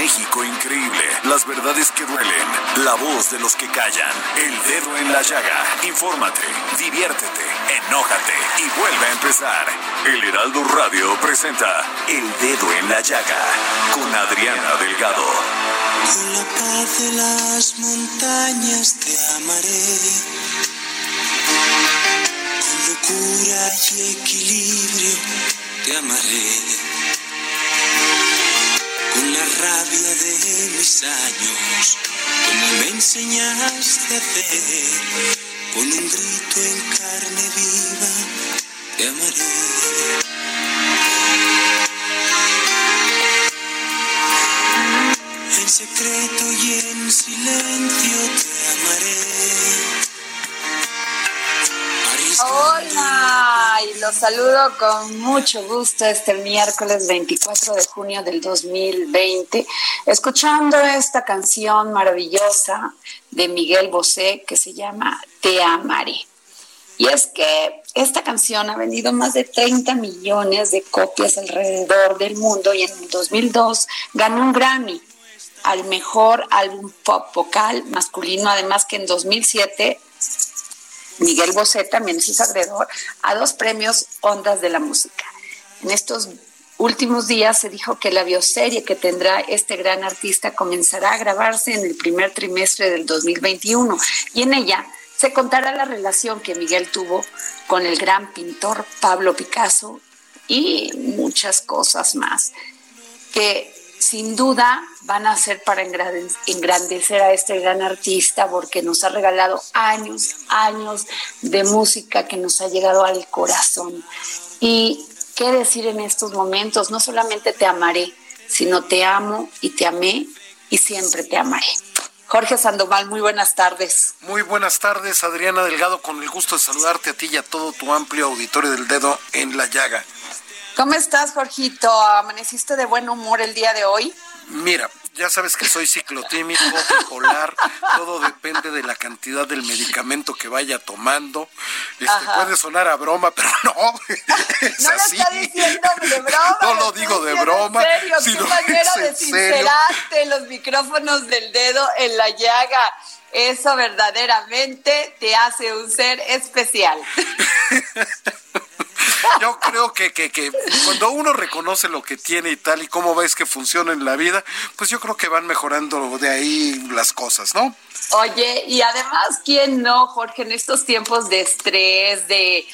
México increíble. Las verdades que duelen. La voz de los que callan. El dedo en la llaga. Infórmate, diviértete, enójate y vuelve a empezar. El Heraldo Radio presenta El Dedo en la Llaga con Adriana Delgado. Con la paz de las montañas te amaré. Con locura y equilibrio te amaré. La rabia de mis años, como me enseñaste a hacer. Con un grito en carne viva te amaré. En secreto y en silencio te amaré. Saludo con mucho gusto este miércoles 24 de junio del 2020, escuchando esta canción maravillosa de Miguel Bosé que se llama Te amaré. Y es que esta canción ha vendido más de 30 millones de copias alrededor del mundo y en el 2002 ganó un Grammy al mejor álbum pop vocal masculino, además que en 2007 Miguel Bosé también hizo acreedor a dos premios Ondas de la Música. En estos últimos días se dijo que la bioserie que tendrá este gran artista comenzará a grabarse en el primer trimestre del 2021 y en ella se contará la relación que Miguel tuvo con el gran pintor Pablo Picasso y muchas cosas más que sin duda van a ser para engrandecer a este gran artista porque nos ha regalado años, años de música que nos ha llegado al corazón. Y qué decir en estos momentos, no solamente te amaré, sino te amo y te amé y siempre te amaré. Jorge Sandoval, muy buenas tardes. Muy buenas tardes, Adriana Delgado, con el gusto de saludarte a ti y a todo tu amplio auditorio del dedo en la llaga. ¿Cómo estás, Jorgito? ¿Amaneciste de buen humor el día de hoy? Mira, ya sabes que soy ciclotímico, bipolar, todo depende de la cantidad del medicamento que vaya tomando. Este, puede sonar a broma, pero no. Es no así. lo está diciendo de broma. No lo digo de broma. En serio, sino manera de sincerarte los micrófonos del dedo en la llaga. Eso verdaderamente te hace un ser especial. Yo creo que, que, que cuando uno reconoce lo que tiene y tal y cómo ves que funciona en la vida, pues yo creo que van mejorando de ahí las cosas, ¿no? Oye, y además, ¿quién no, Jorge, en estos tiempos de estrés, de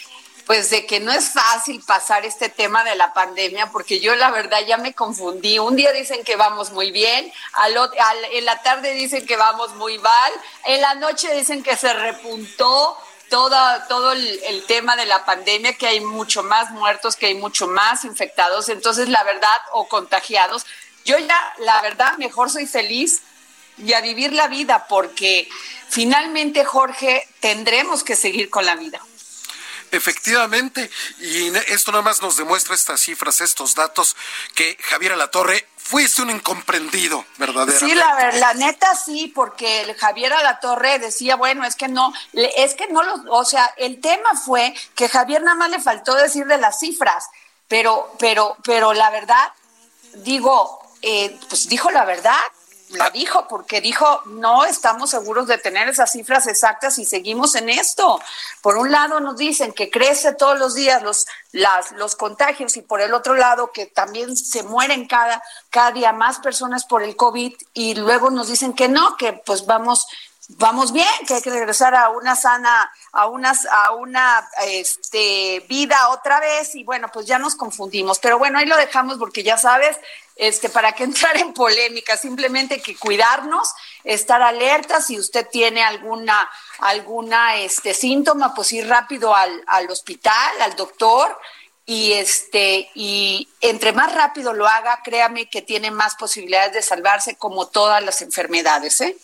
pues de que no es fácil pasar este tema de la pandemia, porque yo la verdad ya me confundí. Un día dicen que vamos muy bien, al, al- en la tarde dicen que vamos muy mal, en la noche dicen que se repuntó toda, todo el, tema de la pandemia, que hay mucho más muertos, que hay mucho más infectados, entonces la verdad, o contagiados. Yo ya, la verdad, mejor soy feliz y a vivir la vida, porque finalmente, Jorge, tendremos que seguir con la vida. Efectivamente, y esto nada más nos demuestra estas cifras, estos datos, que Javier Alatorre fuiste un incomprendido, verdaderamente. Sí, la la neta sí, porque el Javier Alatorre decía, bueno, es que no, es que no lo, o sea, el tema fue que Javier nada más le faltó decir de las cifras, pero, pero, pero la verdad, digo, eh, pues dijo la verdad, la dijo, porque dijo, no estamos seguros de tener esas cifras exactas y seguimos en esto. Por un lado nos dicen que crece todos los días los, las, los contagios y por el otro lado que también se mueren cada, cada día más personas por el COVID y luego nos dicen que no, que pues vamos vamos bien, que hay que regresar a una sana, a una, a una este, vida otra vez y bueno, pues ya nos confundimos. Pero bueno, ahí lo dejamos porque ya sabes, este, para que entrar en polémica, simplemente que cuidarnos, estar alertas, si usted tiene alguna, alguna este, síntoma, pues ir rápido al, al hospital, al doctor, y este y entre más rápido lo haga, créame que tiene más posibilidades de salvarse como todas las enfermedades, ¿eh?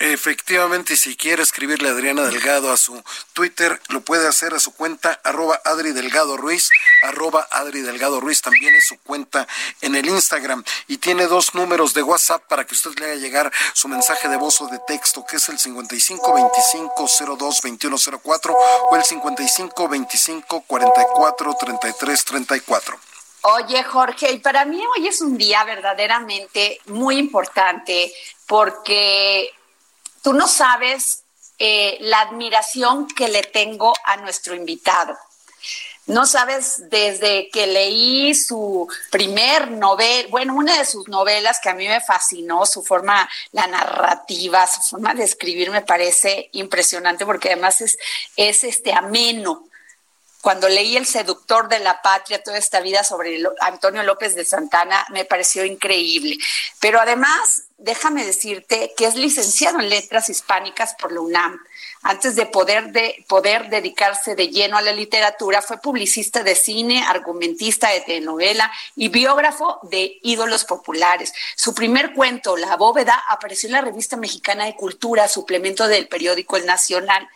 Efectivamente, si quiere escribirle a Adriana Delgado a su Twitter, lo puede hacer a su cuenta arroba Adri Delgado Ruiz, arroba Adri Delgado Ruiz, también es su cuenta en el Instagram. Y tiene dos números de WhatsApp para que usted le haga llegar su mensaje de voz o de texto, que es el 55 25 02 21 04 o el 55 25 44 33 34. Oye, Jorge, y para mí hoy es un día verdaderamente muy importante porque Tú no sabes eh, la admiración que le tengo a nuestro invitado. No sabes, desde que leí su primer novela, bueno, una de sus novelas que a mí me fascinó, su forma, la narrativa, su forma de escribir me parece impresionante porque además es, es este ameno, cuando leí El seductor de la patria, toda esta vida sobre Antonio López de Santana, me pareció increíble. Pero además, déjame decirte que es licenciado en letras hispánicas por la UNAM. Antes de poder, de poder dedicarse de lleno a la literatura, fue publicista de cine, argumentista de telenovela y biógrafo de ídolos populares. Su primer cuento, La bóveda, apareció en la revista mexicana de cultura, suplemento del periódico El Nacional.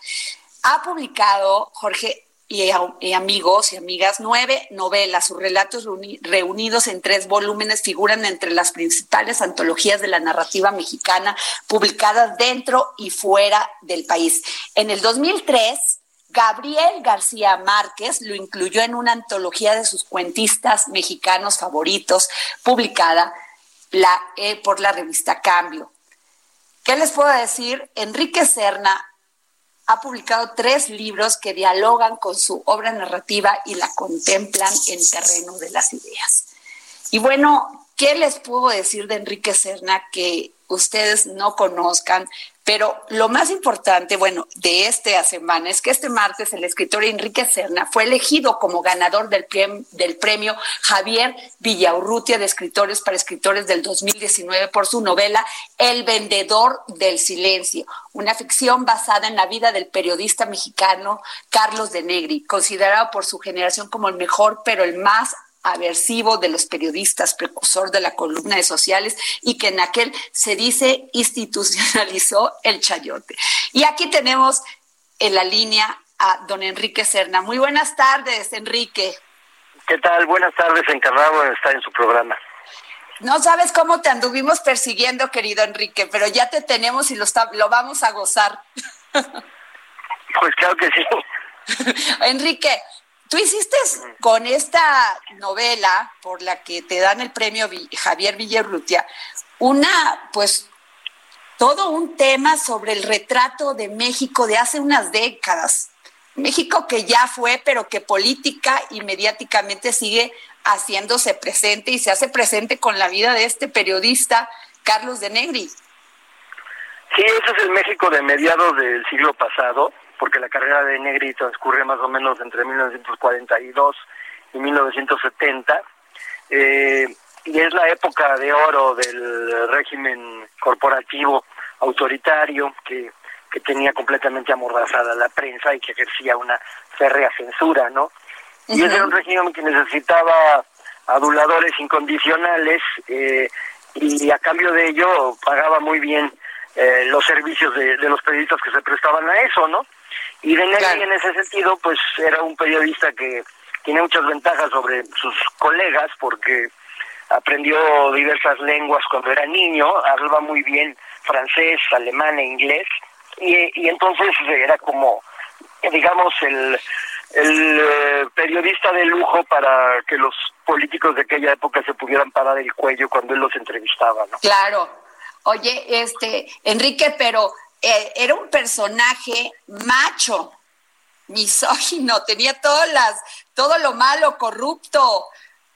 Ha publicado, Jorge, y, amigos y amigas, nueve novelas. Sus relatos reunidos en tres volúmenes figuran entre las principales antologías de la narrativa mexicana publicadas dentro y fuera del país. En el 2003, Gabriel García Márquez lo incluyó en una antología de sus cuentistas mexicanos favoritos, publicada la, eh, por la revista Cambio. ¿Qué les puedo decir? Enrique Serna ha publicado tres libros que dialogan con su obra narrativa y la contemplan en terreno de las ideas. Y bueno, ¿qué les puedo decir de Enrique Serna que ustedes no conozcan? Pero lo más importante, bueno, de esta semana es que este martes el escritor Enrique Serna fue elegido como ganador del, del premio Javier Villaurrutia de Escritores para Escritores del 2019 por su novela El Vendedor del Silencio, una ficción basada en la vida del periodista mexicano Carlos de Negri, considerado por su generación como el mejor, pero el más aversivo de los periodistas, precursor de la columna de sociales y que en aquel se dice institucionalizó el chayote. Y aquí tenemos en la línea a don Enrique Serna. Muy buenas tardes, Enrique. ¿Qué tal? Buenas tardes, encantado de estar en su programa. No sabes cómo te anduvimos persiguiendo, querido Enrique, pero ya te tenemos y lo, lo vamos a gozar. Pues claro que sí. Enrique, Tú hiciste con esta novela por la que te dan el premio Javier Villarrutia una, pues, todo un tema sobre el retrato de México de hace unas décadas. México que ya fue, pero que política y mediáticamente sigue haciéndose presente y se hace presente con la vida de este periodista Carlos de Negri. Sí, ese es el México de mediados del siglo pasado porque la carrera de Negri transcurre más o menos entre 1942 y 1970, eh, y es la época de oro del régimen corporativo autoritario que, que tenía completamente amordazada la prensa y que ejercía una férrea censura, ¿no? Y ese era un régimen que necesitaba aduladores incondicionales eh, y a cambio de ello pagaba muy bien eh, los servicios de, de, los periodistas que se prestaban a eso, ¿no? Y de en ese sentido, pues era un periodista que tiene muchas ventajas sobre sus colegas porque aprendió diversas lenguas cuando era niño, hablaba muy bien francés, alemán e inglés, y, y entonces era como, digamos, el, el eh, periodista de lujo para que los políticos de aquella época se pudieran parar el cuello cuando él los entrevistaba, ¿no? Claro. Oye, este, Enrique, pero eh, era un personaje macho, misógino, tenía todas las, todo lo malo, corrupto,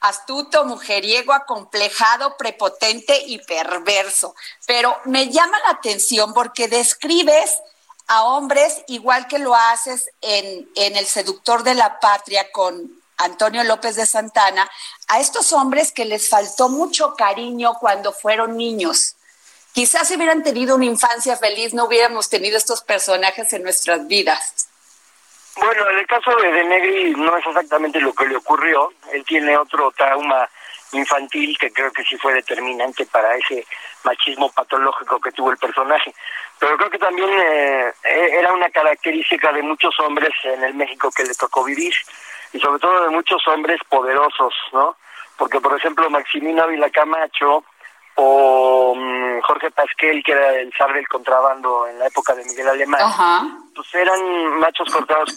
astuto, mujeriego, acomplejado, prepotente y perverso. Pero me llama la atención porque describes a hombres igual que lo haces en, en El seductor de la patria con Antonio López de Santana, a estos hombres que les faltó mucho cariño cuando fueron niños. Quizás si hubieran tenido una infancia feliz no hubiéramos tenido estos personajes en nuestras vidas. Bueno, en el caso de De Negri no es exactamente lo que le ocurrió. Él tiene otro trauma infantil que creo que sí fue determinante para ese machismo patológico que tuvo el personaje. Pero creo que también eh, era una característica de muchos hombres en el México que le tocó vivir y sobre todo de muchos hombres poderosos, ¿no? Porque, por ejemplo, Maximino Ávila Camacho o Jorge Pasquel, que era el zar del contrabando en la época de Miguel Alemán, pues eran machos cortados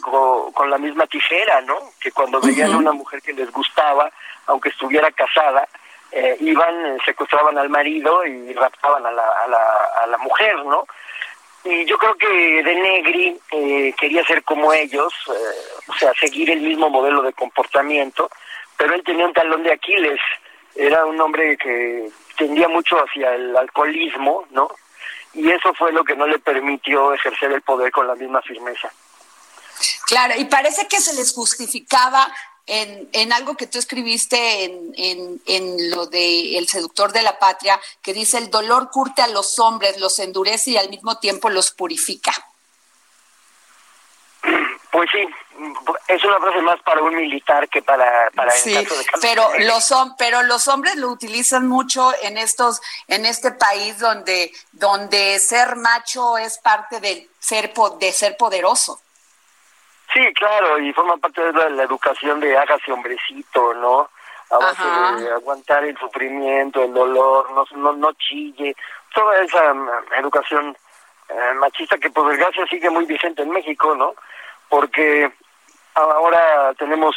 con la misma tijera, ¿no? Que cuando veían a una mujer que les gustaba, aunque estuviera casada, eh, iban, secuestraban al marido y raptaban a la, a la, a la mujer, ¿no? Y yo creo que De Negri eh, quería ser como ellos, eh, o sea, seguir el mismo modelo de comportamiento, pero él tenía un talón de Aquiles, era un hombre que tendía mucho hacia el alcoholismo, ¿no? Y eso fue lo que no le permitió ejercer el poder con la misma firmeza. Claro, y parece que se les justificaba en, en algo que tú escribiste en, en, en lo de El seductor de la patria, que dice, el dolor curte a los hombres, los endurece y al mismo tiempo los purifica. Pues sí, es una frase más para un militar que para para sí, pero los pero los hombres lo utilizan mucho en estos en este país donde donde ser macho es parte del ser de ser poderoso Sí, claro, y forma parte de la, educación de hágase hombrecito, ¿no? A base de aguantar el sufrimiento, el dolor, no, no, no chille, toda esa mm, educación eh, machista que por desgracia sigue muy vigente en México, ¿no? Porque ahora tenemos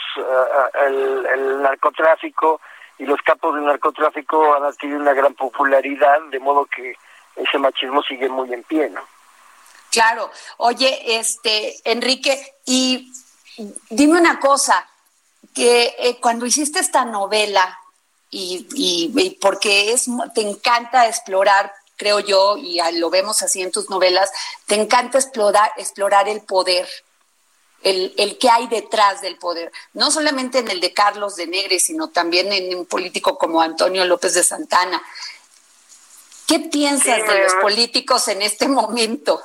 el, el narcotráfico y los capos del narcotráfico han adquirido una gran popularidad, de modo que ese machismo sigue muy en pie, ¿no? Claro. Oye, este, Enrique, y dime una cosa, que eh, cuando hiciste esta novela, y, y, porque es, te encanta explorar, creo yo, y lo vemos así en tus novelas, te encanta explorar, explorar el poder, el, el que hay detrás del poder, no solamente en el de Carlos de Negre, sino también en un político como Antonio López de Santana. ¿Qué piensas de los políticos en este momento?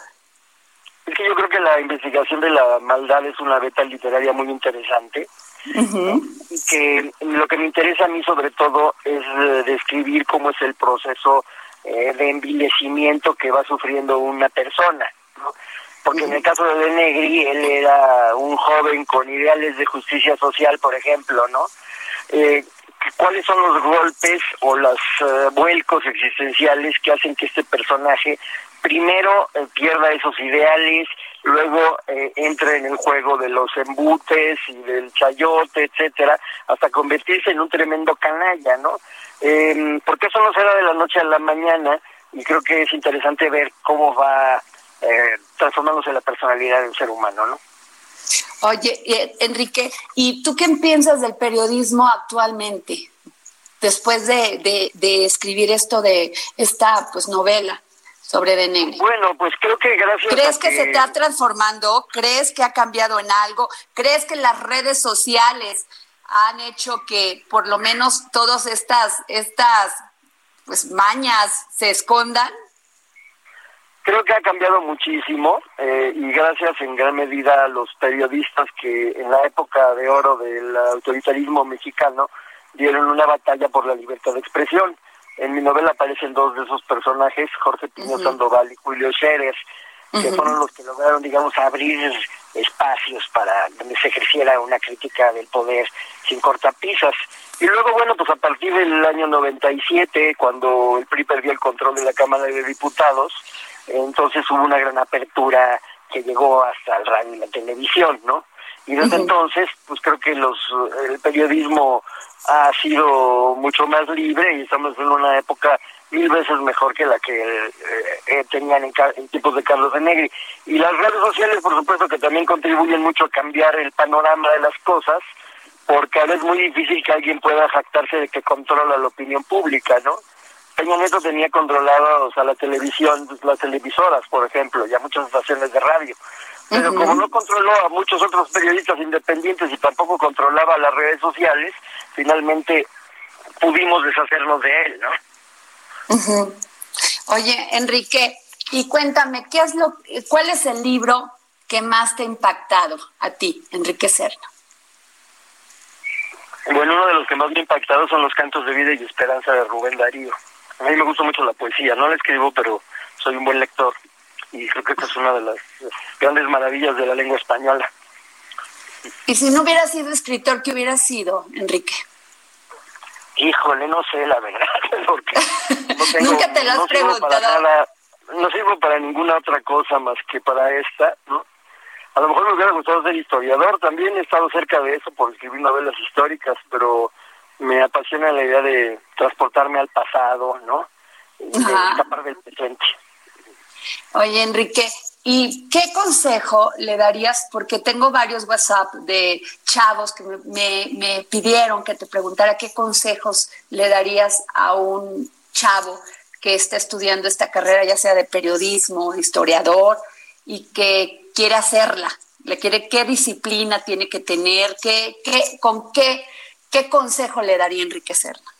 Es que yo creo que la investigación de la maldad es una beta literaria muy interesante. Y que lo que me interesa a mí sobre todo es eh, describir cómo es el proceso eh, de envilecimiento que va sufriendo una persona. Porque en el caso de De Negri, él era un joven con ideales de justicia social, por ejemplo, ¿no? Eh, ¿Cuáles son los golpes o los vuelcos existenciales que hacen que este personaje primero eh, pierda esos ideales, luego eh, entre en el juego de los embutes y del chayote, etcétera, hasta convertirse en un tremendo canalla, ¿no? Eh, porque eso no será de la noche a la mañana y creo que es interesante ver cómo va eh, transformándose la personalidad del ser humano, ¿no? Oye, Enrique, ¿y tú qué piensas del periodismo actualmente? Después de, de, de escribir esto de esta pues novela sobre De Negri? Bueno, pues creo que gracias ¿Crees que, se está transformando? ¿Crees que ha cambiado en algo? ¿Crees que las redes sociales han hecho que por lo menos todas estas estas pues mañas se escondan? Creo que ha cambiado muchísimo eh, y gracias en gran medida a los periodistas que en la época de oro del autoritarismo mexicano dieron una batalla por la libertad de expresión. En mi novela aparecen dos de esos personajes, Jorge Pino Sandoval y Julio Scherer, que fueron los que lograron, digamos, abrir espacios para donde se ejerciera una crítica del poder sin cortapisas. Y luego, bueno, pues a partir del año 97, cuando el PRI perdió el control de la Cámara de Diputados, entonces hubo una gran apertura que llegó hasta el radio y la televisión, ¿no? Y desde entonces, pues creo que los el periodismo ha sido mucho más libre y estamos en una época mil veces mejor que la que eh, eh, tenían en, en, tiempos de Carlos de Negri. Y las redes sociales, por supuesto, que también contribuyen mucho a cambiar el panorama de las cosas, porque ahora es muy difícil que alguien pueda jactarse de que controla la opinión pública, ¿no? Peña Nieto tenía controlados a la televisión, las televisoras, por ejemplo, y a muchas estaciones de radio. Pero como no controló a muchos otros periodistas independientes y tampoco controlaba las redes sociales, finalmente pudimos deshacernos de él, ¿no? Oye, Enrique, y cuéntame, ¿qué es lo, ¿cuál es el libro que más te ha impactado a ti, Enrique Serna? Bueno, uno de los que más me ha impactado son los cantos de vida y esperanza de Rubén Darío. A mí me gusta mucho la poesía, no la escribo, pero soy un buen lector y creo que esta es una de las grandes maravillas de la lengua española. Y si no hubiera sido escritor, ¿qué hubiera sido, Enrique? Híjole, no sé, la verdad, porque no tengo, Nunca te lo has preguntado. no sirvo para ninguna otra cosa más que para esta, ¿no? A lo mejor me hubiera gustado ser historiador, también he estado cerca de eso por escribir novelas históricas, pero me apasiona la idea de transportarme al pasado, ¿no? Y escapar del presente. Oye, Enrique, ¿y qué consejo le darías? Porque tengo varios WhatsApp de chavos que me, me pidieron que te preguntara qué consejos le darías a un chavo que está estudiando esta carrera, ya sea de periodismo, historiador, y que quiere hacerla, le quiere qué disciplina tiene que tener, qué, qué, con qué, qué consejo le daría Enrique Serna.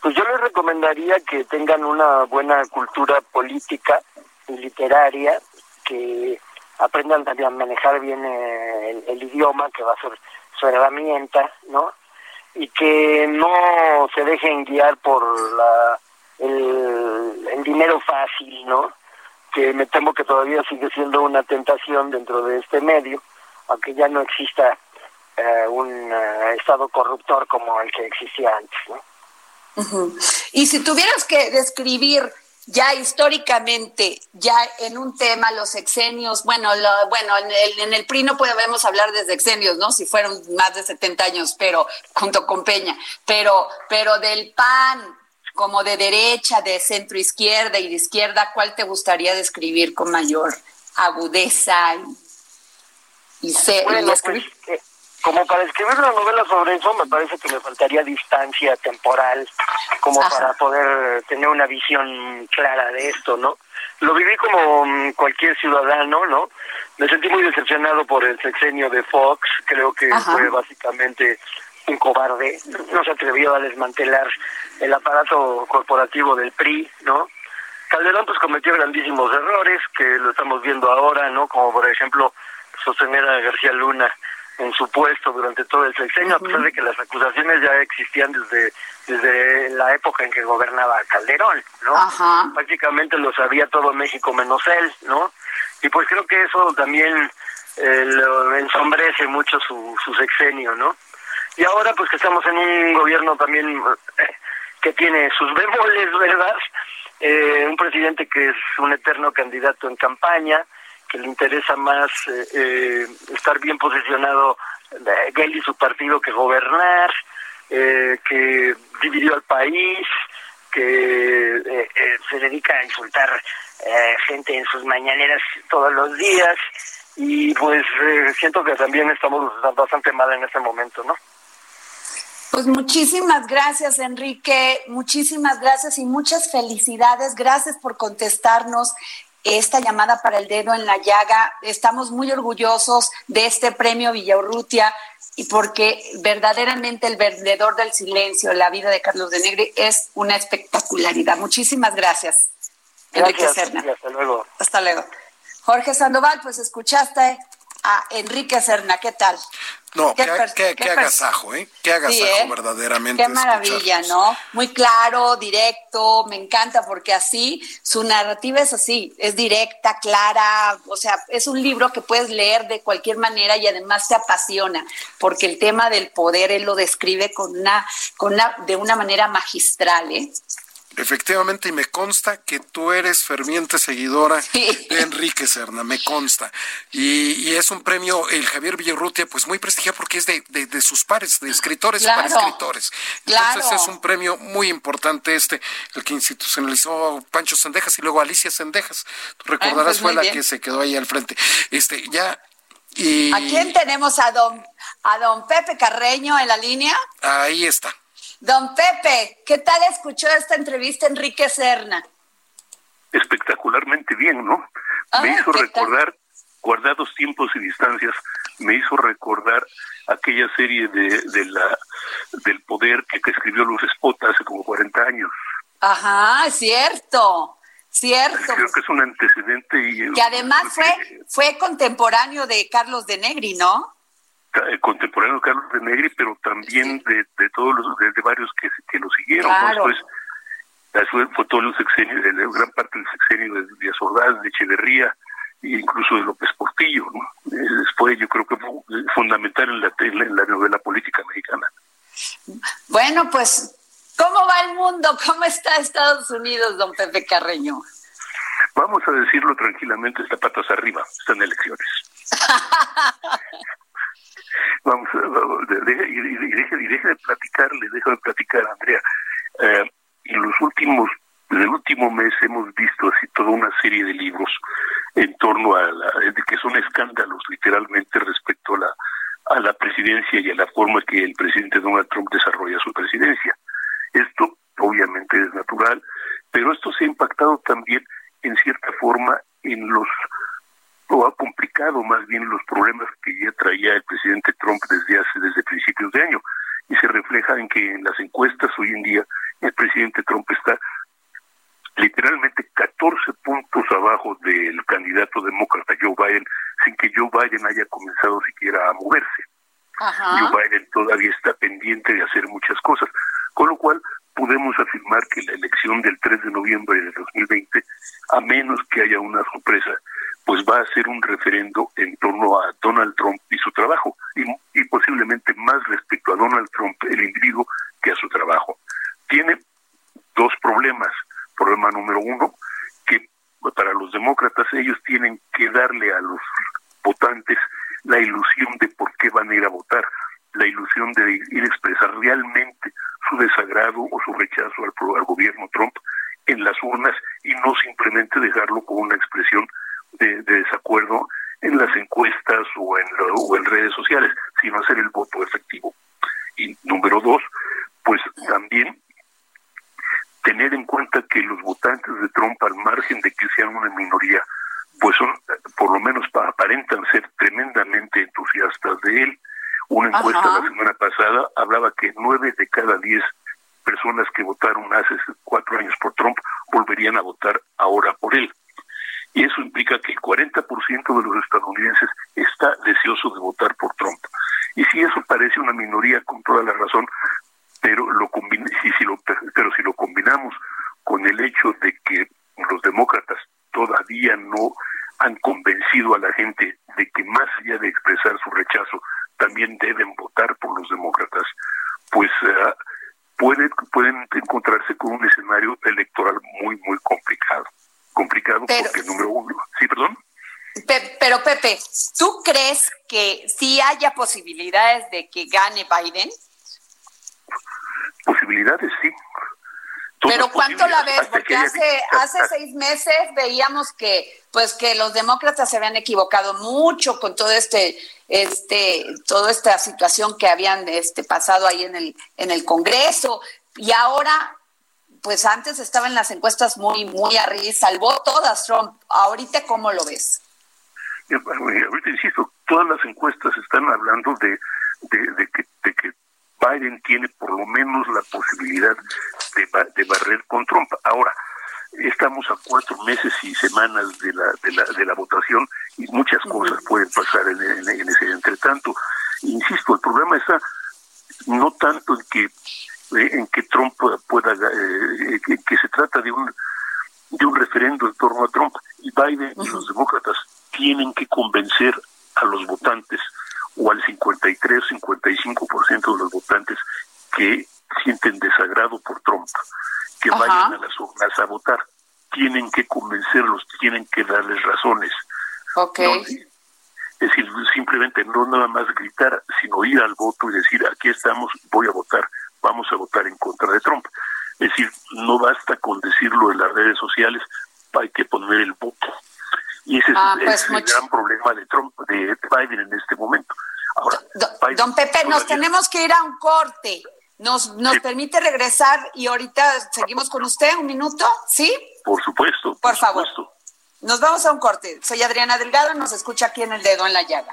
Pues yo les recomendaría que tengan una buena cultura política y literaria, que aprendan también a manejar bien eh, el, idioma, que va a ser su herramienta, ¿no? Y que no se dejen guiar por la, el, el dinero fácil, ¿no? que me temo que todavía sigue siendo una tentación dentro de este medio, aunque ya no exista eh, un eh, estado corruptor como el que existía antes. ¿no? Y si tuvieras que describir ya históricamente, ya en un tema, los sexenios, bueno, lo, bueno, en el, en el PRI no podemos hablar de sexenios, ¿no? Si fueron más de 70 años, pero junto con Peña, pero, pero del PAN, como de derecha, de centro izquierda y de izquierda, ¿cuál te gustaría describir con mayor agudeza y, ser, bueno, pues, eh, como para escribir una novela sobre eso, me parece que me faltaría distancia temporal, como para poder tener una visión clara de esto, ¿no? Lo viví como mm, cualquier ciudadano, ¿no? Me sentí muy decepcionado por el sexenio de Fox, creo que fue básicamente un cobarde, no se atrevió a desmantelar el aparato corporativo del PRI, ¿no? Calderón pues cometió grandísimos errores que lo estamos viendo ahora, ¿no? Como por ejemplo sostener a García Luna en su puesto durante todo el sexenio, a pesar de que las acusaciones ya existían desde desde la época en que gobernaba Calderón, ¿no? Prácticamente lo sabía todo México menos él, ¿no? Y pues creo que eso también eh, lo ensombrece mucho su, su sexenio, ¿no? Y ahora pues que estamos en un gobierno también eh, que tiene sus bemoles, ¿verdad? Eh, un presidente que es un eterno candidato en campaña, que le interesa más eh, estar bien posicionado él y su partido que gobernar, que dividió al país, que se dedica a insultar gente en sus mañaneras todos los días y pues siento que también estamos bastante mal en este momento, ¿no? Pues muchísimas gracias, Enrique. Muchísimas gracias y muchas felicidades. Gracias por contestarnos esta llamada para el dedo en la llaga. Estamos muy orgullosos de este premio Villaurrutia y porque verdaderamente el vendedor del silencio, la vida de Carlos de Negri, es una espectacularidad. Muchísimas gracias, Enrique Serna. Hasta luego. Hasta luego. Jorge Sandoval, pues escuchaste a Enrique Serna. ¿Qué tal? No, qué, agasajo, ¿eh? Qué agasajo ¿eh? verdaderamente. Qué maravilla, ¿no? Muy claro, directo, me encanta porque así, su narrativa es así, es directa, clara, o sea, es un libro que puedes leer de cualquier manera y además te apasiona, porque el tema del poder él lo describe con una, con una, de una manera magistral, ¿eh? Efectivamente, y me consta que tú eres ferviente seguidora de Enrique Serna, me consta. Y, es un premio, el Javier Villarrutia, pues muy prestigiado porque es de, de, sus pares, de escritores y para escritores. Entonces es un premio muy importante este, el que institucionalizó Pancho Sendejas y luego Alicia Sendejas. Tú recordarás, pues, fue la que se quedó ahí al frente. Este, ya ¿A quién tenemos a don a don Pepe Carreño en la línea. Ahí está. Don Pepe, ¿qué tal escuchó esta entrevista Enrique Serna? Espectacularmente bien, ¿no? me hizo recordar guardados tiempos y distancias, me hizo recordar aquella serie de, de la del poder que, escribió Luz Espota hace como 40 años. Ajá, cierto, cierto. Creo que es un antecedente y que además fue fue contemporáneo de Carlos de Negri, ¿no? Eh, contemporáneo de Carlos de Negri, pero también de, de, todos los de, varios que, que lo siguieron. Pues, fue todo el sexenio, gran parte del sexenio de Díaz Ordaz, de Echeverría, e incluso de López Portillo. ¿no? Después yo creo que fue fundamental en la, en la novela política mexicana. Bueno, pues, ¿cómo va el mundo? ¿Cómo está Estados Unidos, don Pepe Carreño? Vamos a decirlo tranquilamente, está patas arriba, están elecciones. vamos, y, deje, de platicarle, de platicar, Andrea. Eh, en los últimos, en el último mes hemos visto así toda una serie de libros en torno a la, que son escándalos literalmente respecto a la, a la presidencia y a la forma que el presidente Donald Trump desarrolla su presidencia. Esto obviamente es natural, pero esto se ha impactado también en cierta forma en los más bien los problemas que ya traía el presidente Trump desde hace desde principios de año y se refleja en que en las encuestas hoy en día el presidente Trump está literalmente 14 puntos abajo del candidato demócrata Joe Biden sin que Joe Biden haya comenzado siquiera a moverse. Joe Biden todavía está pendiente de hacer muchas cosas, con lo cual podemos afirmar que la elección del 3 de noviembre de 2020, a menos que haya una sorpresa, pues va a ser un referendo en torno a Donald Trump y su trabajo, y, y posiblemente más respecto a Donald Trump, el individuo, que a su trabajo. Tiene dos problemas. Problema número uno, que para los demócratas ellos tienen que darle a los votantes la ilusión de por qué van a ir a votar, la ilusión de ir a expresar realmente su desagrado o su rechazo al, al gobierno Trump en las urnas y no simplemente dejarlo con una expresión de, desacuerdo en las encuestas o en, o en redes sociales, sino hacer el voto efectivo. Y número dos, pues también tener en cuenta que los votantes de Trump, al margen de que sean una minoría, pues son, por lo menos aparentan ser tremendamente entusiastas de él. Una encuesta la semana pasada hablaba que nueve de cada diez personas que votaron hace cuatro años por Trump volverían a votar ahora por él. Y eso implica que el 40% de los estadounidenses está deseoso de votar por Trump. Y si eso parece una minoría con toda la razón, pero lo si, si lo, pero si lo combinamos con el hecho de que los demócratas todavía no han convencido a la gente de que más allá de expresar su rechazo, también deben votar por los demócratas, pues uh, pueden, pueden encontrarse con un escenario electoral muy, muy complicado. Complicado porque, número uno, sí, perdón. Pero Pepe, ¿tú crees que sí haya posibilidades de que gane Biden? Posibilidades, sí. Pero ¿cuánto la ves? Porque hace hace seis meses veíamos que pues que los demócratas se habían equivocado mucho con todo este este toda esta situación que habían este pasado ahí en el en el Congreso y ahora pues antes estaba en las encuestas muy muy arriba, salvó todas Trump. Ahorita cómo lo ves? Ahorita insisto, todas las encuestas están hablando de, de, que, de que Biden tiene por lo menos la posibilidad de, de barrer con Trump. Ahora, estamos a cuatro meses y semanas de la, de la, de la votación y muchas cosas pueden pasar en, en, ese entretanto. Insisto, el problema está no tanto en que eh, en que Trump pueda eh, que, se trata de un de un referendo en torno a Trump y Biden y los convencer a los votantes o al 53 55% de los votantes que sienten desagrado por Trump, que vayan a las urnas a votar. Tienen que convencerlos, tienen que darles razones. Okay. es decir, simplemente no nada más gritar, sino ir al voto y decir, aquí estamos, voy a votar, vamos a votar en contra de Trump. Es decir, no basta con decirlo en las redes sociales, hay que poner el voto. Y ese es, ah, pues el gran problema de Trump, de Biden en este momento. Ahora, don, nos tenemos que ir a un corte. ¿Nos, nos permite regresar y ahorita seguimos con usted un minuto? ¿Sí? Por supuesto. Por, favor. Nos vamos a un corte. Soy Adriana Delgado, nos escucha aquí en el dedo en la llaga.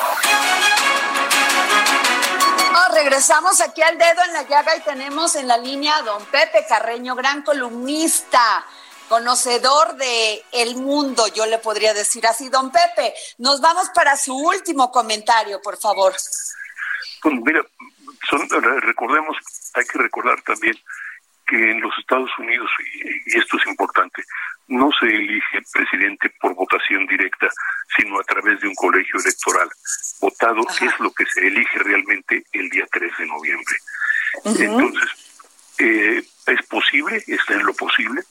Regresamos aquí al dedo en la llaga y tenemos en la línea a don Pepe Carreño, gran columnista, conocedor de el mundo, yo le podría decir así. Don Pepe, nos vamos para su último comentario, por favor. Pues mira, recordemos, hay que recordar también que en los Estados Unidos, y, esto es importante, no se elige presidente por votación directa, sino a través de un colegio electoral. Votado es lo que se elige realmente el día 3 de noviembre. Entonces, eh, es posible, está en lo posible,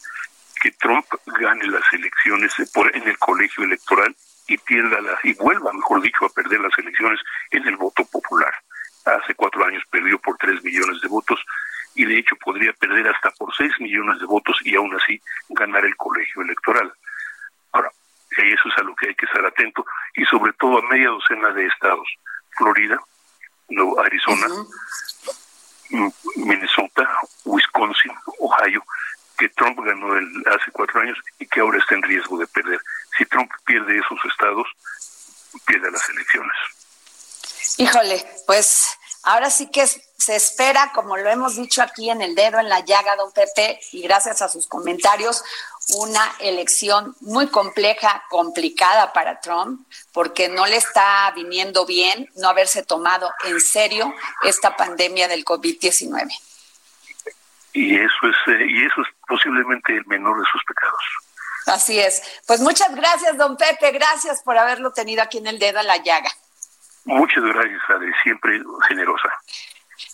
que Trump gane las elecciones por, en el colegio electoral y pierda las, y vuelva, mejor dicho, a perder las elecciones en el voto popular. Hace cuatro años perdió por tres millones de votos y de hecho podría perder hasta por 6 millones de votos y aún así ganar el colegio electoral. Ahora, eso es a lo que hay que estar atento y sobre todo a media docena de estados, Florida, Arizona, Minnesota, Wisconsin, Ohio, que Trump ganó el, hace cuatro años y que ahora está en riesgo de perder. Si Trump pierde esos estados, pierde las elecciones. Híjole, pues ahora sí que se espera, como lo hemos dicho aquí en el dedo en la llaga, don Pepe, y gracias a sus comentarios, una elección muy compleja, complicada para Trump, porque no le está viniendo bien no haberse tomado en serio esta pandemia del COVID-19. Y eso es eh, y eso es posiblemente el menor de sus pecados. Así es. Pues muchas gracias, don Pepe, gracias por haberlo tenido aquí en el dedo en la llaga. Muchas gracias, Adri, siempre generosa.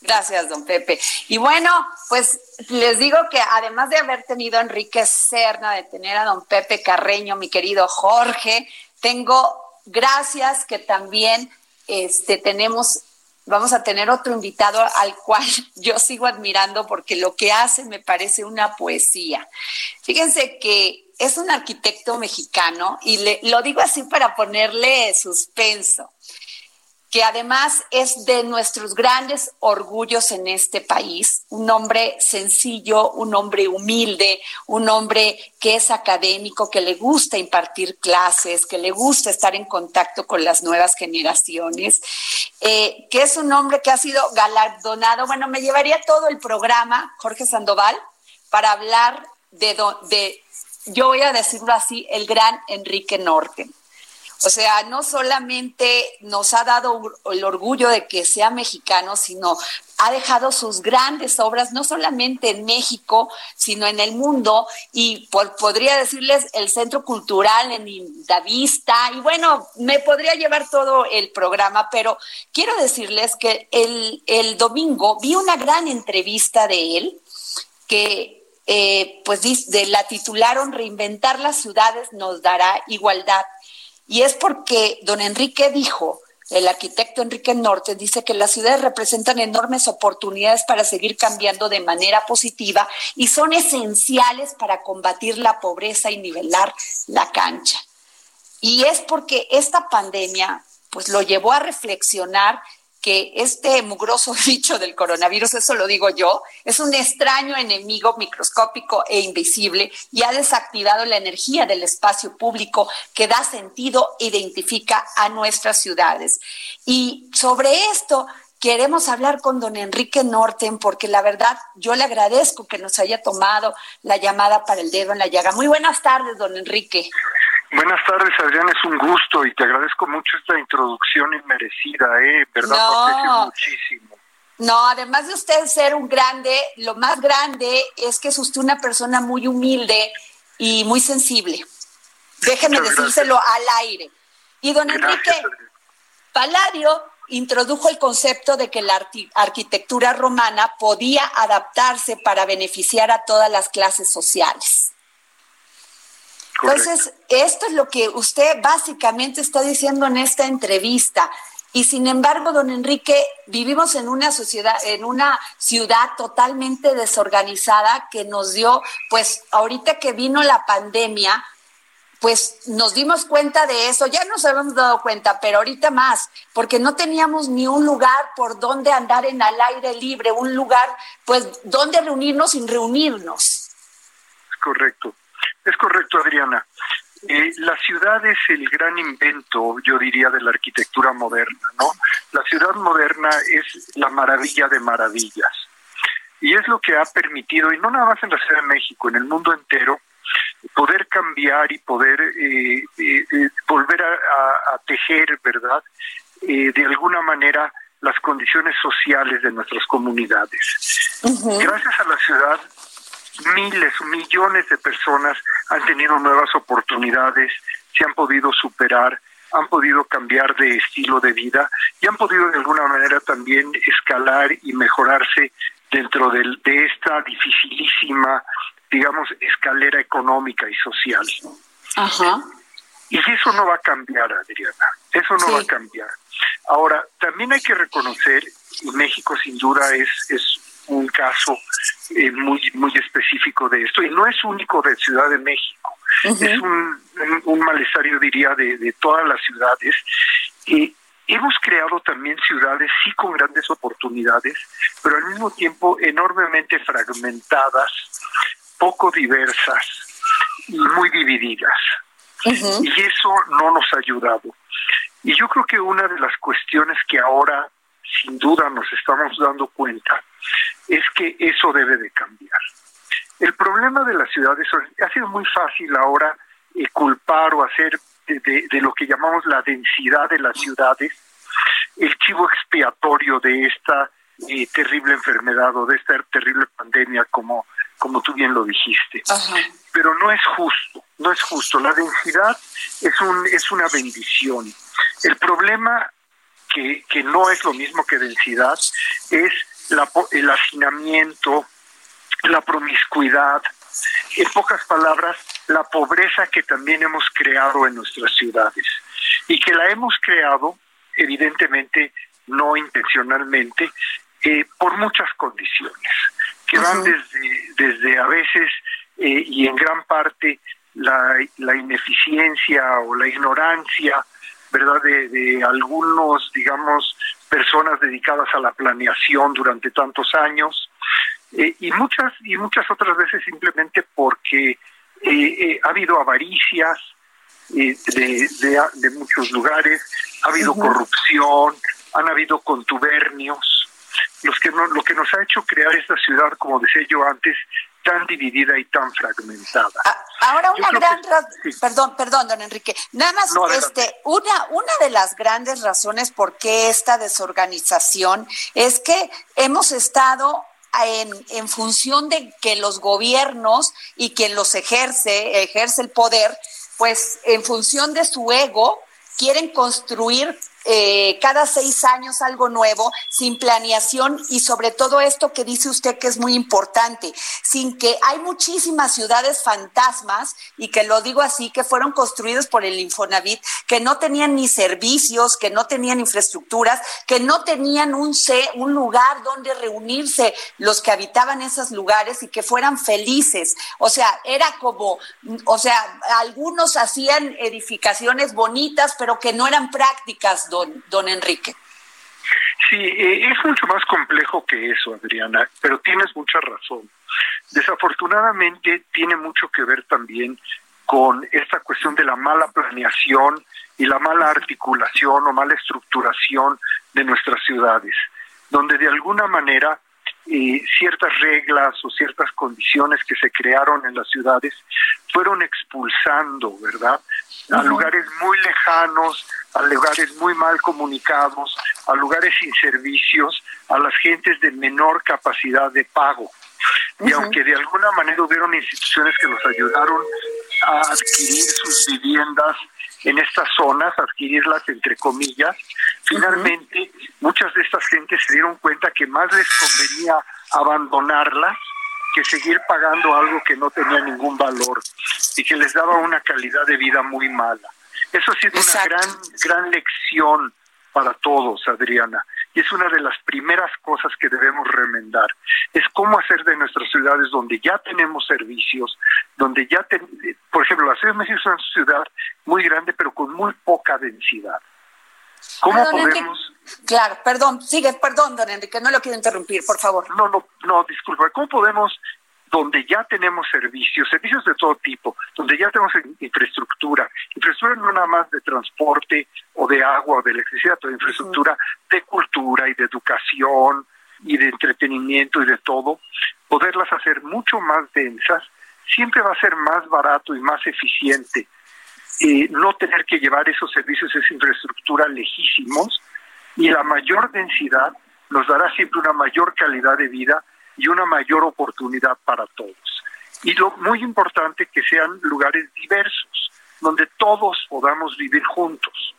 Gracias, don Pepe. Y bueno, pues les digo que además de haber tenido a Enrique Serna, de tener a don Pepe Carreño, mi querido Jorge, tengo gracias que también este, tenemos, vamos a tener otro invitado al cual yo sigo admirando porque lo que hace me parece una poesía. Fíjense que es un arquitecto mexicano y le, lo digo así para ponerle suspenso que además es de nuestros grandes orgullos en este país, un hombre sencillo, un hombre humilde, un hombre que es académico, que le gusta impartir clases, que le gusta estar en contacto con las nuevas generaciones, eh, que es un hombre que ha sido galardonado, bueno, me llevaría todo el programa, Jorge Sandoval, para hablar de, de yo voy a decirlo así, el gran Enrique Norte o sea, no solamente nos ha dado el orgullo de que sea mexicano, sino ha dejado sus grandes obras, no solamente en México, sino en el mundo, y podría decirles el Centro Cultural en Indavista, y bueno, me podría llevar todo el programa, pero quiero decirles que el, el domingo vi una gran entrevista de él, que eh, pues de, la titularon Reinventar las ciudades nos dará igualdad. Y es porque don Enrique dijo, el arquitecto Enrique Norte dice que las ciudades representan enormes oportunidades para seguir cambiando de manera positiva y son esenciales para combatir la pobreza y nivelar la cancha. Y es porque esta pandemia pues lo llevó a reflexionar que este mugroso bicho del coronavirus, eso lo digo yo, es un extraño enemigo microscópico e invisible y ha desactivado la energía del espacio público que da sentido e identifica a nuestras ciudades. Y sobre esto queremos hablar con don Enrique Norten porque la verdad yo le agradezco que nos haya tomado la llamada para el dedo en la llaga. Muy buenas tardes, don Enrique. Buenas tardes, Adrián, es un gusto y te agradezco mucho esta introducción inmerecida, ¿eh? ¿Verdad? No. muchísimo. No, además de usted ser un grande, lo más grande es que es usted una persona muy humilde y muy sensible. Déjeme decírselo al aire. Y don Enrique Palladio introdujo el concepto de que la arquitectura romana podía adaptarse para beneficiar a todas las clases sociales. Entonces, esto es lo que usted básicamente está diciendo en esta entrevista. Y sin embargo, don Enrique, vivimos en una sociedad, en una ciudad totalmente desorganizada que nos dio, pues ahorita que vino la pandemia, pues nos dimos cuenta de eso, ya nos habíamos dado cuenta, pero ahorita más, porque no teníamos ni un lugar por donde andar en al aire libre, un lugar, pues, donde reunirnos sin reunirnos. Es correcto, es correcto, Adriana. Eh, la ciudad es el gran invento, yo diría, de la arquitectura moderna, ¿no? La ciudad moderna es la maravilla de maravillas. Y es lo que ha permitido, y no nada más en la Ciudad de México, en el mundo entero, poder cambiar y poder eh, eh, volver a, tejer, ¿verdad? de alguna manera las condiciones sociales de nuestras comunidades. Gracias a la ciudad miles, millones de personas han tenido nuevas oportunidades, se han podido superar, han podido cambiar de estilo de vida y han podido de alguna manera también escalar y mejorarse dentro de, de esta dificilísima, digamos, escalera económica y social. Ajá. Y eso no va a cambiar, Adriana, eso no va a cambiar. Ahora, también hay que reconocer, y México sin duda es, es un caso eh, muy muy específico de esto. Y no es único de Ciudad de México. Es un, un, malestar yo diría de, de todas las ciudades. Y hemos creado también ciudades sí con grandes oportunidades pero al mismo tiempo enormemente fragmentadas poco diversas y muy divididas. Y eso no nos ha ayudado. Y yo creo que una de las cuestiones que ahora sin duda nos estamos dando cuenta es que eso debe de cambiar. El problema de las ciudades ha sido muy fácil ahora eh, culpar o hacer de, lo que llamamos la densidad de las ciudades el chivo expiatorio de esta eh, terrible enfermedad o de esta terrible pandemia como como tú bien lo dijiste. Pero no es justo, no es justo. La densidad es un es una bendición. El problema que, que no es lo mismo que densidad es el hacinamiento, la promiscuidad, en pocas palabras, la pobreza que también hemos creado en nuestras ciudades y que la hemos creado, evidentemente, no intencionalmente, eh, por muchas condiciones, que van desde, desde a veces eh, y en gran parte la, la ineficiencia o la ignorancia, ¿verdad?, de, de algunos, digamos, personas dedicadas a la planeación durante tantos años eh, y muchas y muchas otras veces simplemente porque eh, eh, ha habido avaricias de, de, muchos lugares, ha habido corrupción, han habido contubernios, los que no, lo que nos ha hecho crear esta ciudad, como decía yo antes, tan dividida y tan fragmentada. Ah, ahora una gran perdón, perdón, don Enrique, nada más este una una de las grandes razones por qué esta desorganización es que hemos estado en, en función de que los gobiernos y quien los ejerce, ejerce el poder, pues en función de su ego, quieren construir eh, cada seis años algo nuevo, sin planeación y sobre todo esto que dice usted que es muy importante, sin que hay muchísimas ciudades fantasmas y que lo digo así, que fueron construidas por el Infonavit, que no tenían ni servicios, que no tenían infraestructuras, que no tenían un, un lugar donde reunirse los que habitaban esos lugares y que fueran felices. O sea, era como, o sea, algunos hacían edificaciones bonitas, pero que no eran prácticas don, Enrique. Sí, eh, es mucho más complejo que eso, Adriana, pero tienes mucha razón. Desafortunadamente tiene mucho que ver también con esta cuestión de la mala planeación y la mala articulación o mala estructuración de nuestras ciudades. donde de alguna manera eh, ciertas reglas o ciertas condiciones que se crearon en las ciudades fueron expulsando, ¿verdad? A lugares muy lejanos, a lugares muy mal comunicados, a lugares sin servicios, a las gentes de menor capacidad de pago. Y aunque de alguna manera hubieron instituciones que los ayudaron a adquirir sus viviendas en estas zonas, adquirirlas entre comillas, finalmente muchas de estas gentes se dieron cuenta que más les convenía abandonarlas que seguir pagando algo que no tenía ningún valor y que les daba una calidad de vida muy mala. Eso ha sido una gran, gran lección para todos, Adriana. Y es una de las primeras cosas que debemos remendar. Es cómo hacer de nuestras ciudades donde ya tenemos servicios, donde ya, por ejemplo, la Ciudad de México es una ciudad muy grande, pero con muy poca densidad. ¿Cómo podemos...? claro, perdón, sigue, perdón, don Enrique, no lo quiero interrumpir, por favor. No, no, no, disculpa. ¿Cómo podemos donde ya tenemos servicios, servicios de todo tipo, donde ya tenemos infraestructura, infraestructura no nada más de transporte o de agua o de electricidad, pero infraestructura de cultura y de educación y de entretenimiento y de todo, poderlas hacer mucho más densas, siempre va a ser más barato y más eficiente. Eh, no tener que llevar esos servicios, esa infraestructura lejísimos y la mayor densidad nos dará siempre una mayor calidad de vida y una mayor oportunidad para todos. Y lo muy importante que sean lugares diversos, donde todos podamos vivir juntos.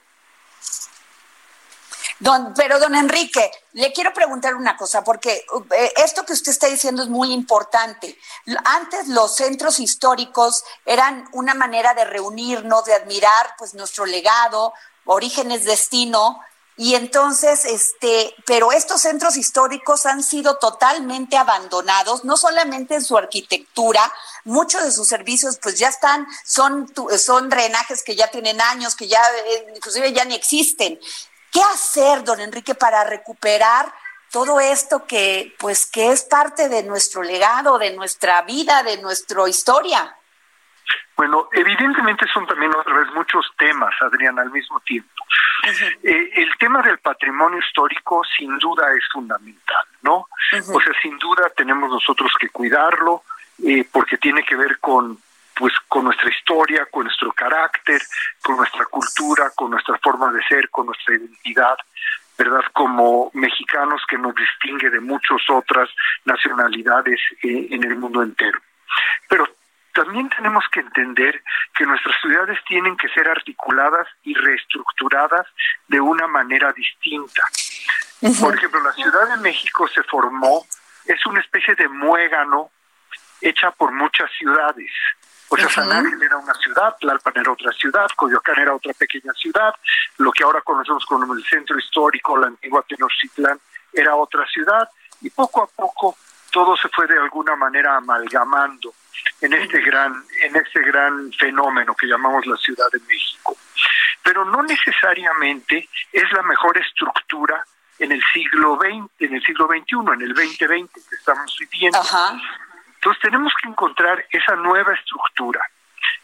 Don, pero don Enrique, le quiero preguntar una cosa, porque eh, esto que usted está diciendo es muy importante. Antes los centros históricos eran una manera de reunirnos, de admirar pues nuestro legado, orígenes, destino, y entonces, este, pero estos centros históricos han sido totalmente abandonados, no solamente en su arquitectura, muchos de sus servicios pues ya están, son, son drenajes que ya tienen años, que ya eh, inclusive ya ni existen. ¿Qué hacer, don Enrique, para recuperar todo esto que, pues, que es parte de nuestro legado, de nuestra vida, de nuestra historia? Bueno, evidentemente son también otra vez muchos temas, Adriana, al mismo tiempo. Eh, el tema del patrimonio histórico sin duda es fundamental, ¿no? O sea, sin duda tenemos nosotros que cuidarlo eh, porque tiene que ver con pues con nuestra historia, con nuestro carácter, con nuestra cultura, con nuestra forma de ser, con nuestra identidad, ¿verdad? Como mexicanos que nos distingue de muchas otras nacionalidades eh, en el mundo entero. Pero también tenemos que entender que nuestras ciudades tienen que ser articuladas y reestructuradas de una manera distinta. Por ejemplo, la Ciudad de México se formó, es una especie de muégano hecha por muchas ciudades. O sea, San Ángel era una ciudad, Tlalpan era otra ciudad, Coyoacán era otra pequeña ciudad, lo que ahora conocemos como el centro histórico, la antigua Tenochtitlán, era otra ciudad, y poco a poco todo se fue de alguna manera amalgamando en este gran, en este gran fenómeno que llamamos la Ciudad de México. Pero no necesariamente es la mejor estructura en el siglo XX, en el siglo XXI, en el 2020 que estamos viviendo. Entonces tenemos que encontrar esa nueva estructura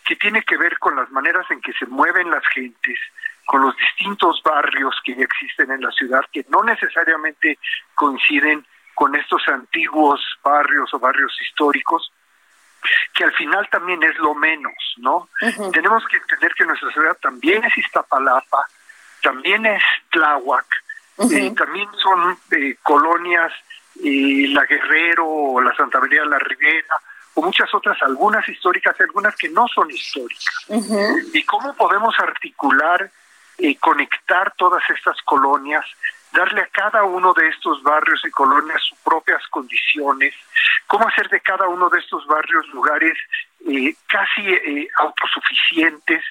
que tiene que ver con las maneras en que se mueven las gentes, con los distintos barrios que ya existen en la ciudad, que no necesariamente coinciden con estos antiguos barrios o barrios históricos, que al final también es lo menos, ¿no? Tenemos que entender que nuestra ciudad también es Iztapalapa, también es Tláhuac, eh, también son eh, colonias, eh, la Guerrero o la Santa María de la Ribera, o muchas otras, algunas históricas y algunas que no son históricas. ¿Y cómo podemos articular y conectar todas estas colonias darle a cada uno de estos barrios y colonias sus propias condiciones, cómo hacer de cada uno de estos barrios lugares eh, casi eh, autosuficientes,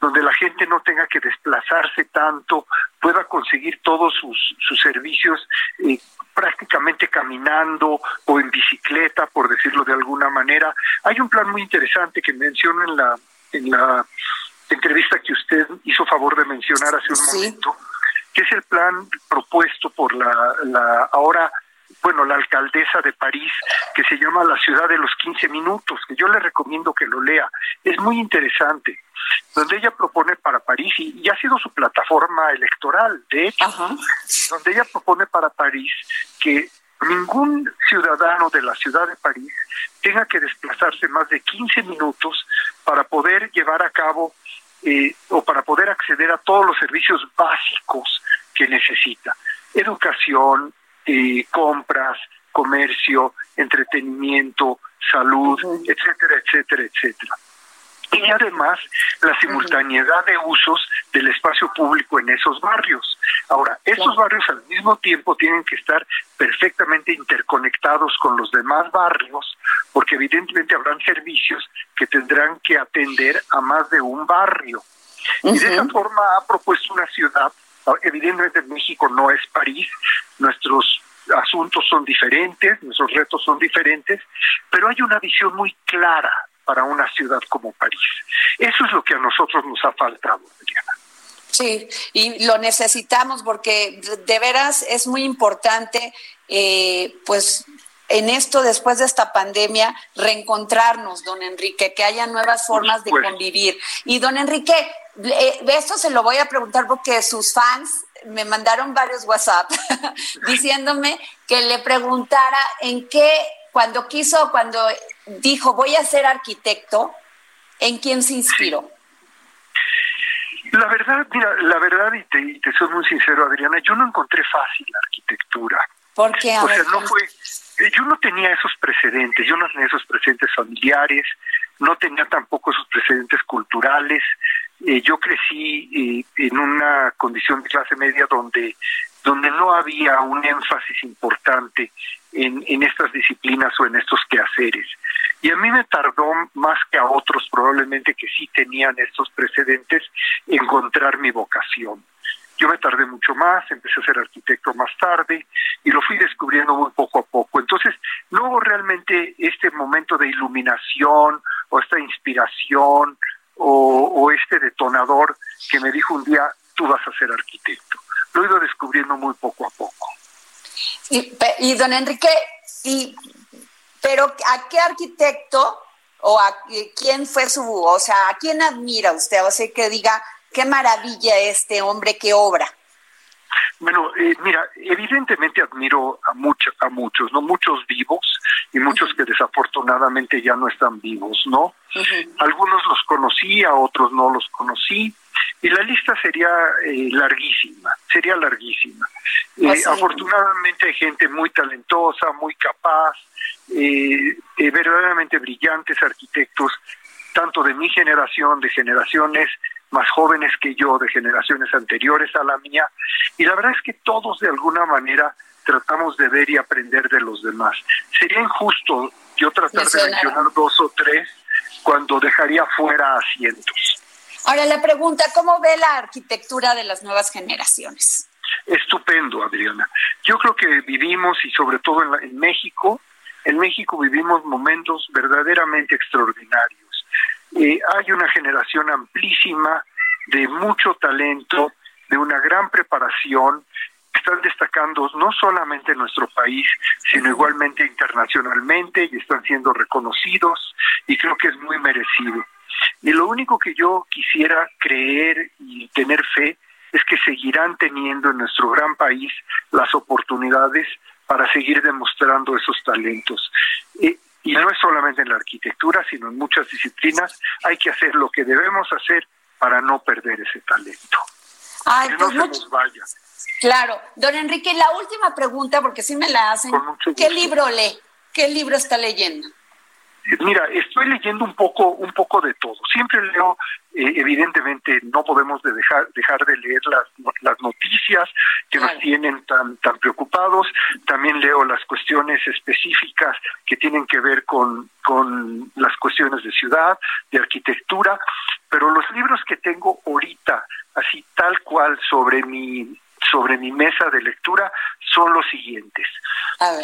donde la gente no tenga que desplazarse tanto, pueda conseguir todos sus, sus servicios eh, prácticamente caminando o en bicicleta, por decirlo de alguna manera. Hay un plan muy interesante que menciono en la, en la entrevista que usted hizo favor de mencionar hace un momento, que es el plan propuesto por la, la ahora bueno, la alcaldesa de París, que se llama La ciudad de los 15 minutos, que yo le recomiendo que lo lea. Es muy interesante. donde ella propone para París, y, ha sido su plataforma electoral, de hecho, donde ella propone para París que ningún ciudadano de la ciudad de París tenga que desplazarse más de 15 minutos para poder llevar a cabo eh, o para poder acceder a todos los servicios básicos que necesita. Educación, eh, compras, comercio, entretenimiento, salud, etcétera, etcétera, etcétera y además la simultaneidad de usos del espacio público en esos barrios. Ahora, estos barrios al mismo tiempo tienen que estar perfectamente interconectados con los demás barrios, porque evidentemente habrán servicios que tendrán que atender a más de un barrio. Y de esa forma ha propuesto una ciudad, evidentemente México no es París, nuestros asuntos son diferentes, nuestros retos son diferentes, pero hay una visión muy clara para una ciudad como París. Eso es lo que a nosotros nos ha faltado, Adriana. Sí, y lo necesitamos porque de veras es muy importante, eh, pues en esto, después de esta pandemia, reencontrarnos, don Enrique, que haya nuevas formas de convivir. Y don Enrique, eh, esto se lo voy a preguntar porque sus fans me mandaron varios WhatsApp diciéndome que le preguntara en qué, cuando quiso, cuando dijo, voy a ser arquitecto, ¿en quién se inspiró? La verdad, mira, la verdad, y te, te soy muy sincero, Adriana, yo no encontré fácil la arquitectura. ¿Por qué? o sea, no fue, eh, yo no tenía esos precedentes, yo no tenía esos precedentes familiares, no tenía tampoco esos precedentes culturales. Eh, yo crecí eh, en una condición de clase media donde, donde no había un énfasis importante en, estas disciplinas o en estos quehaceres. Y a mí me tardó más que a otros probablemente que sí tenían estos precedentes encontrar mi vocación. Yo me tardé mucho más, empecé a ser arquitecto más tarde y lo fui descubriendo muy poco a poco. Entonces, no hubo realmente este momento de iluminación o esta inspiración o, este detonador que me dijo un día, tú vas a ser arquitecto. Lo he ido descubriendo muy poco a poco. Y, y don Enrique, y pero ¿a qué arquitecto o a quién fue su, o sea, a quién admira usted? O sea, que diga, qué maravilla este hombre que obra. Bueno, eh, mira, evidentemente admiro a muchos, a muchos, no muchos vivos y muchos que desafortunadamente ya no están vivos, ¿no? Algunos los conocí, a otros no los conocí y la lista sería eh, larguísima, sería larguísima. Eh, afortunadamente hay gente muy talentosa, muy capaz, eh, verdaderamente brillantes arquitectos, tanto de mi generación, de generaciones más jóvenes que yo, de generaciones anteriores a la mía, y la verdad es que todos de alguna manera tratamos de ver y aprender de los demás. Sería injusto yo tratar de mencionar dos o tres cuando dejaría fuera a cientos. Ahora la pregunta, ¿cómo ve la arquitectura de las nuevas generaciones? Estupendo, Adriana. Yo creo que vivimos, y sobre todo en, México, en México vivimos momentos verdaderamente extraordinarios. Eh, hay una generación amplísima de mucho talento, de una gran preparación, están destacando no solamente en nuestro país, sino igualmente internacionalmente y están siendo reconocidos y creo que es muy merecido. Y lo único que yo quisiera creer y tener fe es que seguirán teniendo en nuestro gran país las oportunidades para seguir demostrando esos talentos. y no es solamente en la arquitectura, sino en muchas disciplinas, hay que hacer lo que debemos hacer para no perder ese talento. que no pues se nos vaya. Claro. Don Enrique, la última pregunta, porque sí me la hacen. ¿Qué libro lee? ¿Qué libro está leyendo? Mira, estoy leyendo un poco, un poco de todo. Siempre leo, eh, evidentemente, no podemos dejar, dejar de leer las, las noticias que nos tienen tan, tan preocupados. También leo las cuestiones específicas que tienen que ver con, con las cuestiones de ciudad, de arquitectura. Pero los libros que tengo ahorita, así tal cual sobre mi sobre mi mesa de lectura son los siguientes.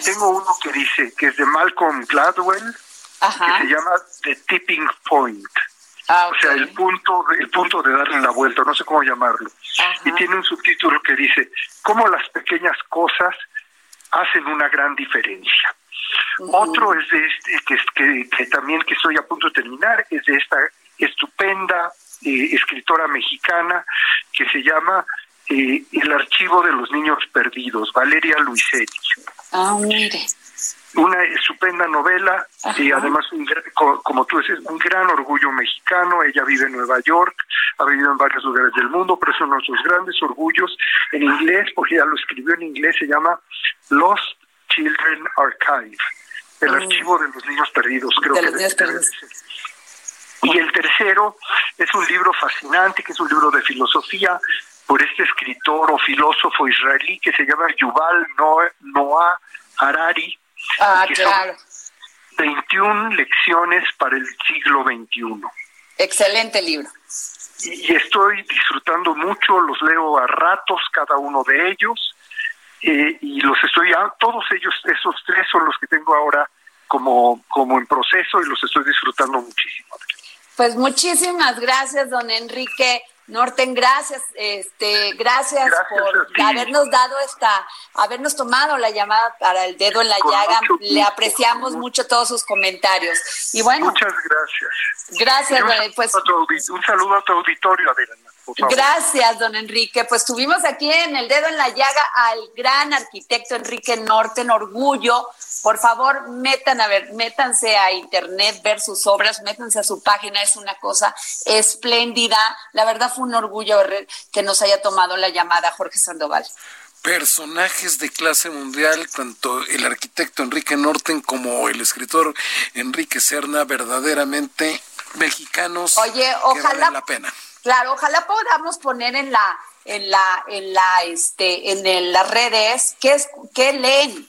Tengo uno que dice que es de Malcolm Gladwell, que se llama The Tipping Point. Ah, o sea, el punto, el punto de darle la vuelta, no sé cómo llamarlo. Y tiene un subtítulo que dice, cómo las pequeñas cosas hacen una gran diferencia. Otro es de este, que, que, que, también que estoy a punto de terminar, es de esta estupenda eh, escritora mexicana que se llama eh, El archivo de los niños perdidos, Valeria Luiselli. Ah, mire. Una estupenda novela y además, como tú dices, un gran orgullo mexicano. Ella vive en Nueva York, ha vivido en varios lugares del mundo, pero son nuestros grandes orgullos en inglés, porque ya lo escribió en inglés, se llama Lost Children Archive, el mm. archivo de los niños perdidos, creo que. Y el tercero es un libro fascinante, que es un libro de filosofía por este escritor o filósofo israelí que se llama Yuval Noah Harari. Ah, claro. 21 lecciones para el siglo XXI. Excelente libro. Y, estoy disfrutando mucho, los leo a ratos cada uno de ellos. Eh, y los estoy, todos ellos, esos tres son los que tengo ahora como, como en proceso y los estoy disfrutando muchísimo. Pues muchísimas gracias, don Enrique. Norten, gracias, este, gracias, por habernos dado esta, habernos tomado la llamada para el dedo en la llaga. Le apreciamos mucho todos sus comentarios. Y bueno. Muchas gracias. Gracias, un, pues. Un saludo a tu auditorio, Adriana. Gracias, don Enrique. Pues tuvimos aquí en el dedo en la llaga al gran arquitecto Enrique Norten, orgullo. Por favor, metan a ver, métanse a internet, ver sus obras, métanse a su página, es una cosa espléndida. La verdad fue un orgullo que nos haya tomado la llamada Jorge Sandoval personajes de clase mundial, tanto el arquitecto Enrique Norten como el escritor Enrique Serna, verdaderamente mexicanos Oye, ojalá, la pena. Claro, ojalá podamos poner en la, en la, en la, este, en las redes qué es, qué leen,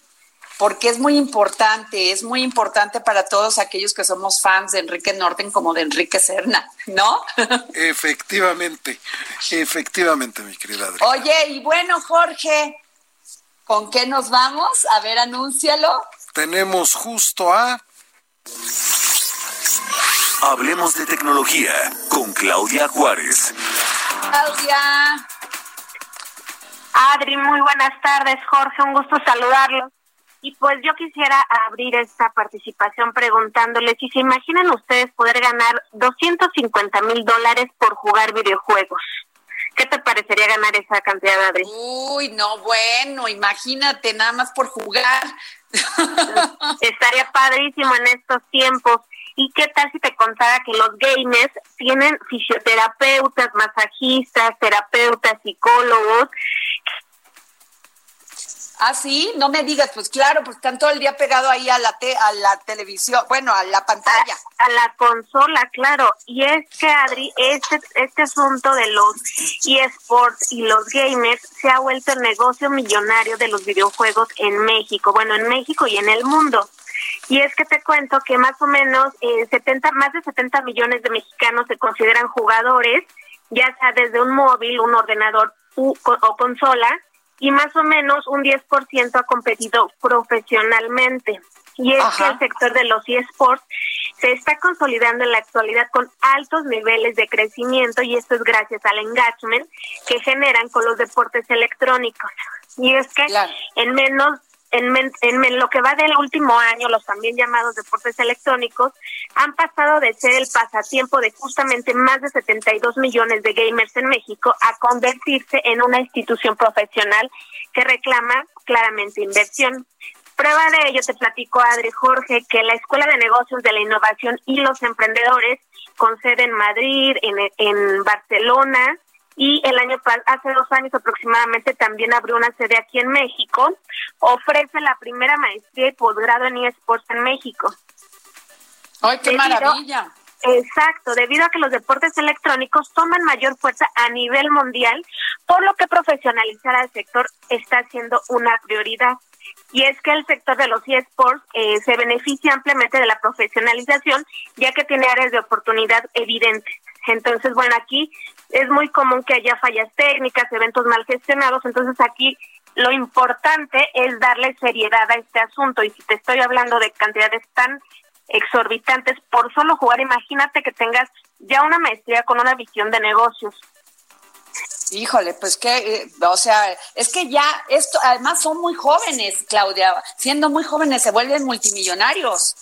porque es muy importante, es muy importante para todos aquellos que somos fans de Enrique Norten como de Enrique Serna, ¿no? Efectivamente, efectivamente, mi querida Adriana. Oye, y bueno, Jorge, ¿con qué nos vamos? A ver, anúncialo. Tenemos justo a Hablemos de tecnología con Claudia Juárez. Claudia. Adri, muy buenas tardes, Jorge, un gusto saludarlos. Y pues yo quisiera abrir esta participación preguntándoles si se imaginan ustedes poder ganar 250 mil dólares por jugar videojuegos. ¿Qué te parecería ganar esa cantidad, Adri? Uy, no, bueno, imagínate, nada más por jugar. Estaría padrísimo en estos tiempos. ¿Y qué tal si te contara que los gamers tienen fisioterapeutas, masajistas, terapeutas, psicólogos? Ah, sí, no me digas, pues claro, pues están todo el día pegado ahí a la a la televisión, bueno, a la pantalla. A, la consola, claro. Y es que, Adri, este, este asunto de los eSports y los gamers se ha vuelto el negocio millonario de los videojuegos en México, bueno, en México y en el mundo. Y es que te cuento que más o menos eh, 70, más de 70 millones de mexicanos se consideran jugadores, ya sea desde un móvil, un ordenador o consola, y más o menos un 10% ha competido profesionalmente. Y es que el sector de los eSports se está consolidando en la actualidad con altos niveles de crecimiento y esto es gracias al engagement que generan con los deportes electrónicos. Y es que en menos en, lo que va del último año, los también llamados deportes electrónicos han pasado de ser el pasatiempo de justamente más de 72 millones de gamers en México a convertirse en una institución profesional que reclama claramente inversión. Prueba de ello te platico, Adri Jorge, que la Escuela de Negocios de la Innovación y los Emprendedores, con sede en Madrid, en, en Barcelona, y el año hace dos años aproximadamente también abrió una sede aquí en México. Ofrece la primera maestría y posgrado en eSports en México. ¡Ay, qué maravilla! Exacto, debido a que los deportes electrónicos toman mayor fuerza a nivel mundial, por lo que profesionalizar al sector está siendo una prioridad. Y es que el sector de los eSports eh, se beneficia ampliamente de la profesionalización, ya que tiene áreas de oportunidad evidentes. Entonces, bueno, aquí es muy común que haya fallas técnicas, eventos mal gestionados, entonces aquí lo importante es darle seriedad a este asunto y si te estoy hablando de cantidades tan exorbitantes por solo jugar, imagínate que tengas ya una maestría con una visión de negocios. Híjole, pues que, eh, o sea, es que ya esto, además son muy jóvenes, Claudia, siendo muy jóvenes se vuelven multimillonarios.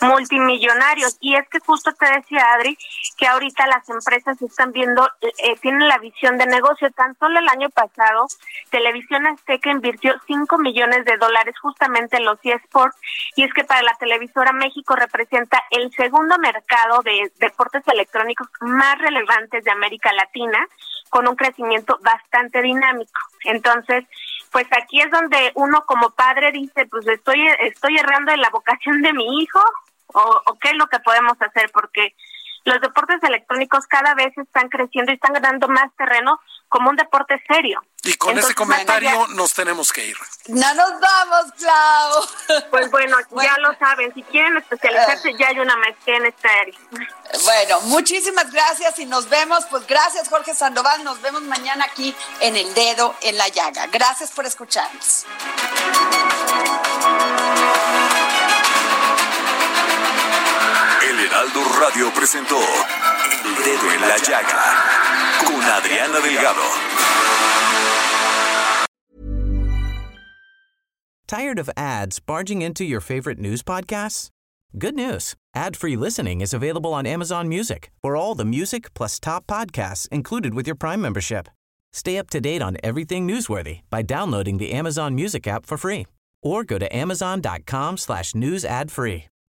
multimillonarios. Y es que justo te decía, Adri, que ahorita las empresas están viendo, eh, tienen la visión de negocio. Tan solo el año pasado, Televisión Azteca invirtió 5 millones de dólares justamente en los eSports. Y es que para la televisora México representa el segundo mercado de deportes electrónicos más relevantes de América Latina, con un crecimiento bastante dinámico. Entonces, pues aquí es donde uno como padre dice, pues estoy, estoy errando en la vocación de mi hijo o, o qué es lo que podemos hacer, porque los deportes electrónicos cada vez están creciendo y están ganando más terreno como un deporte serio. Y con ese comentario nos tenemos que ir. No nos vamos, Clau. Pues bueno, ya lo saben, si quieren especializarse ya hay una maestría en esta área. Bueno, muchísimas gracias y nos vemos. Pues gracias, Jorge Sandoval. Nos vemos mañana aquí en El Dedo en la Llaga. Gracias por escucharnos. Heraldo Radio presentó El Dedo en la Llaga con Adriana Delgado. Tired of ads barging into your favorite news podcasts? Good news. Ad-free listening is available on Amazon Music for all the music plus top podcasts included with your Prime membership. Stay up to date on everything newsworthy by downloading the Amazon Music app for free or go to amazon.com slash news ad free.